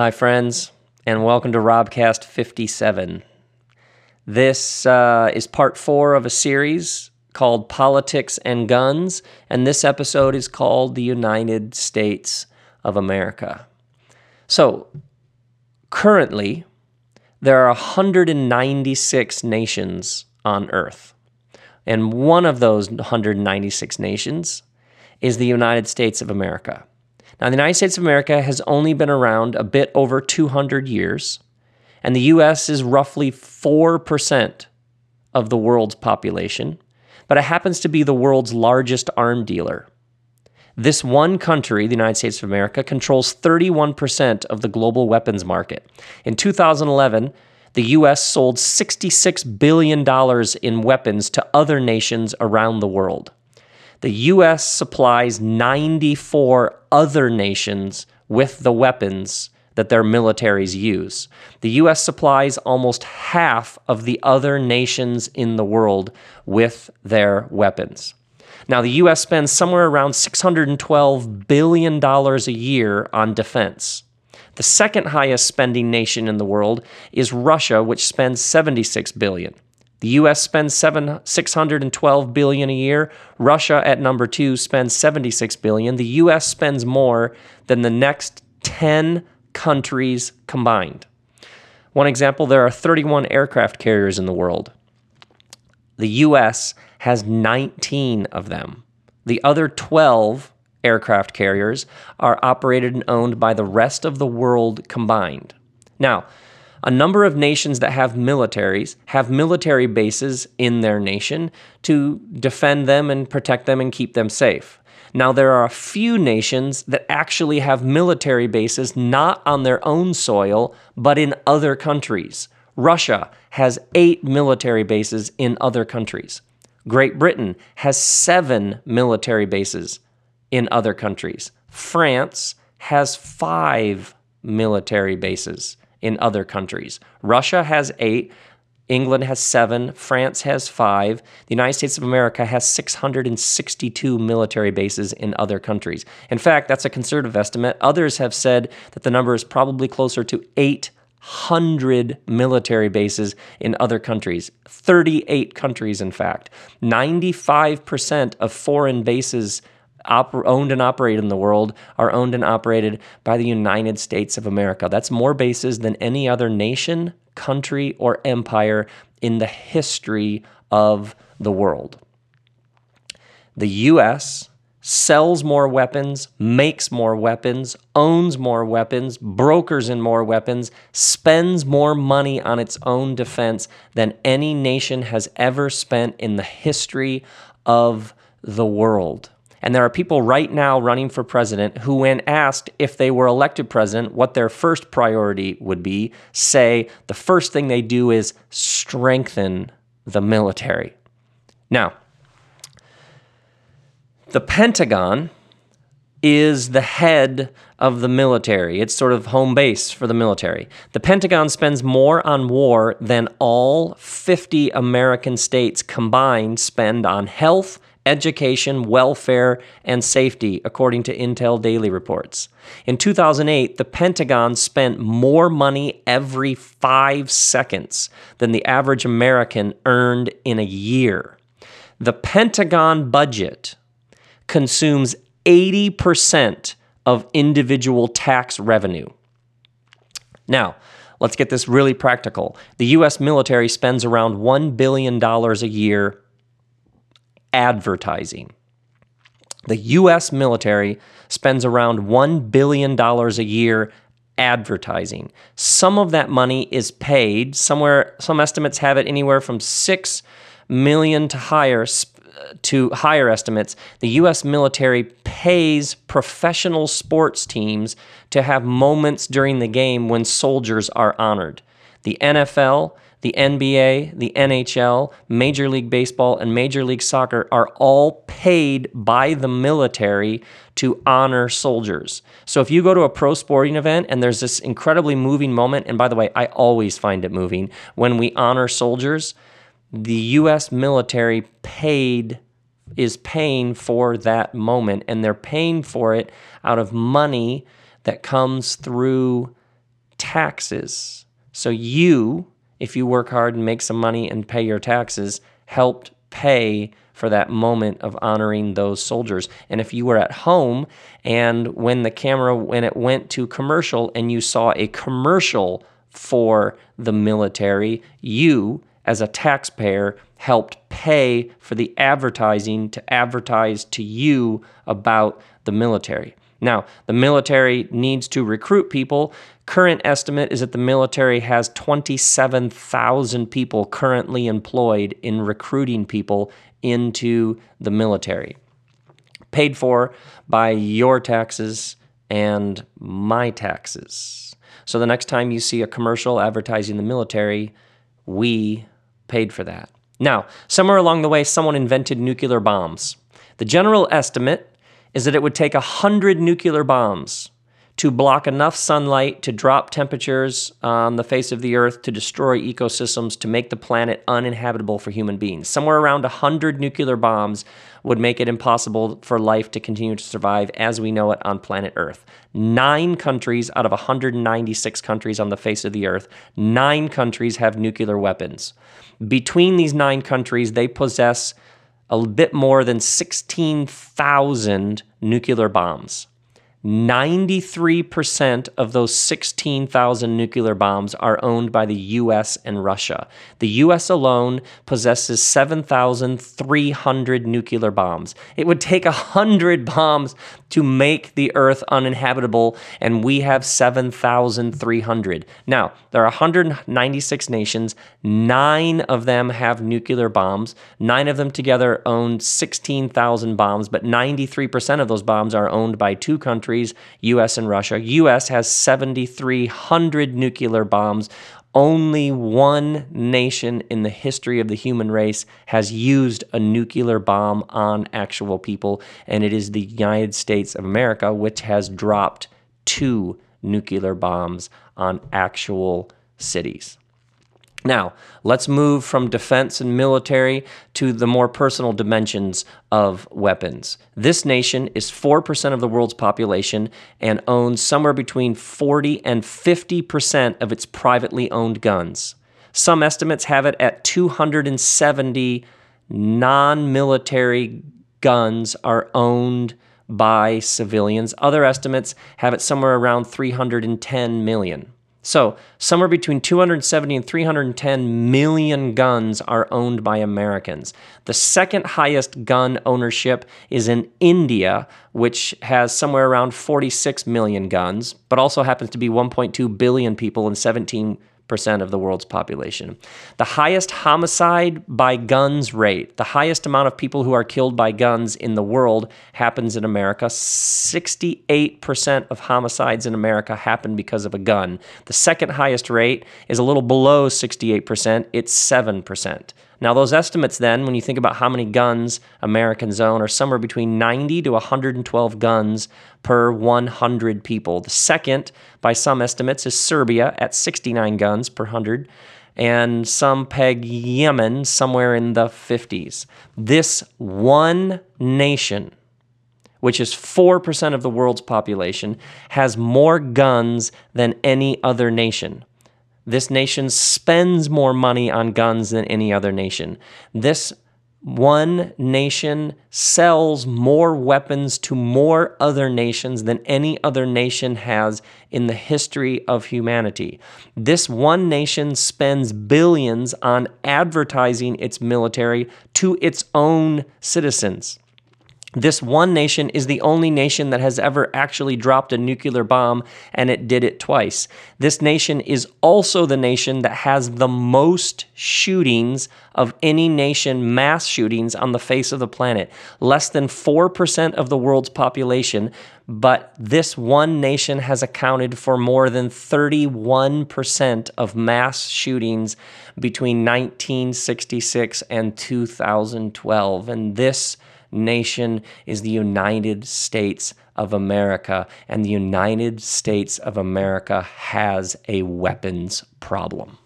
Hi, friends, and welcome to Robcast 57. This uh, is part four of a series called Politics and Guns, and this episode is called The United States of America. So, currently, there are 196 nations on Earth, and one of those 196 nations is the United States of America. Now, the United States of America has only been around a bit over 200 years, and the US is roughly 4% of the world's population, but it happens to be the world's largest arm dealer. This one country, the United States of America, controls 31% of the global weapons market. In 2011, the US sold $66 billion in weapons to other nations around the world the US supplies 94 other nations with the weapons that their militaries use. The US supplies almost half of the other nations in the world with their weapons. Now, the US spends somewhere around $612 billion a year on defense. The second highest spending nation in the world is Russia, which spends 76 billion. The US spends 7 612 billion a year. Russia at number 2 spends 76 billion. The US spends more than the next 10 countries combined. One example, there are 31 aircraft carriers in the world. The US has 19 of them. The other 12 aircraft carriers are operated and owned by the rest of the world combined. Now, a number of nations that have militaries have military bases in their nation to defend them and protect them and keep them safe. Now, there are a few nations that actually have military bases not on their own soil, but in other countries. Russia has eight military bases in other countries. Great Britain has seven military bases in other countries. France has five military bases in other countries. Russia has eight, England has seven, France has five, the United States of America has 662 military bases in other countries. In fact, that's a conservative estimate. Others have said that the number is probably closer to 800 military bases in other countries, 38 countries, in fact. 95% of foreign bases oper- owned and operated in the world are owned and operated by the United States of America. That's more bases than any other nation, country, or empire in the history of the world. The US sells more weapons, makes more weapons, owns more weapons, brokers in more weapons, spends more money on its own defense than any nation has ever spent in the history of the world. And there are people right now running for president who, when asked if they were elected president, what their first priority would be, say the first thing they do is strengthen the military. Now, the Pentagon is the head of the military. It's sort of home base for the military. The Pentagon spends more on war than all 50 American states combined spend on health education, welfare, and safety, according to Intel Daily reports. In 2008, the Pentagon spent more money every five seconds than the average American earned in a year. The Pentagon budget consumes 80% of individual tax revenue. Now, let's get this really practical. The U.S. military spends around $1 billion a year advertising. The US military spends around $1 billion a year advertising. Some of that money is paid, somewhere some estimates have it anywhere from 6 million to higher uh, to higher estimates. The US military pays professional sports teams to have moments during the game when soldiers are honored. The NFL the NBA, the NHL, Major League Baseball, and Major League Soccer are all paid by the military to honor soldiers. So if you go to a pro sporting event and there's this incredibly moving moment, and by the way, I always find it moving when we honor soldiers, the US military paid is paying for that moment and they're paying for it out of money that comes through taxes. So you, if you work hard and make some money and pay your taxes, helped pay for that moment of honoring those soldiers. And if you were at home and when the camera when it went to commercial and you saw a commercial for the military, you as a taxpayer helped pay for the advertising to advertise to you about the military. Now, the military needs to recruit people. Current estimate is that the military has 27,000 people currently employed in recruiting people into the military, paid for by your taxes and my taxes. So the next time you see a commercial advertising the military, we paid for that. Now, somewhere along the way, someone invented nuclear bombs. The general estimate is that it would take 100 nuclear bombs to block enough sunlight to drop temperatures on the face of the earth to destroy ecosystems to make the planet uninhabitable for human beings. Somewhere around 100 nuclear bombs would make it impossible for life to continue to survive as we know it on planet Earth. Nine countries out of 196 countries on the face of the earth, nine countries have nuclear weapons. Between these nine countries, they possess a bit more than 16,000 nuclear bombs. 93% of those 16,000 nuclear bombs are owned by the US and Russia. The US alone possesses 7,300 nuclear bombs. It would take 100 bombs to make the earth uninhabitable, and we have 7,300. Now, there are 196 nations. Nine of them have nuclear bombs. Nine of them together own 16,000 bombs, but 93% of those bombs are owned by two countries, US and Russia. US has 7,300 nuclear bombs. Only one nation in the history of the human race has used a nuclear bomb on actual people, and it is the United States of America, which has dropped two nuclear bombs on actual cities. Now, let's move from defense and military to the more personal dimensions of weapons. This nation is 4% of the world's population and owns somewhere between 40 and 50% of its privately owned guns. Some estimates have it at 270 non military guns are owned by civilians. Other estimates have it somewhere around 310 million. So, somewhere between 270 and 310 million guns are owned by Americans. The second highest gun ownership is in India, which has somewhere around 46 million guns, but also happens to be 1.2 billion people and 17 percent of the world's population. The highest homicide by guns rate, the highest amount of people who are killed by guns in the world happens in America. 68% of homicides in America happen because of a gun. The second highest rate is a little below 68%, it's 7%. Now, those estimates, then, when you think about how many guns Americans own, are somewhere between 90 to 112 guns per 100 people. The second, by some estimates, is Serbia at 69 guns per 100 and some peg Yemen somewhere in the 50s. This one nation, which is 4% of the world's population, has more guns than any other nation. This nation spends more money on guns than any other nation. This one nation sells more weapons to more other nations than any other nation has in the history of humanity. This one nation spends billions on advertising its military to its own citizens. This one nation is the only nation that has ever actually dropped a nuclear bomb, and it did it twice. This nation is also the nation that has the most shootings of any nation, mass shootings on the face of the planet. Less than 4% of the world's population, but this one nation has accounted for more than 31% of mass shootings between 1966 and 2012. And this nation is the United States of America, and the United States of America has a weapons problem.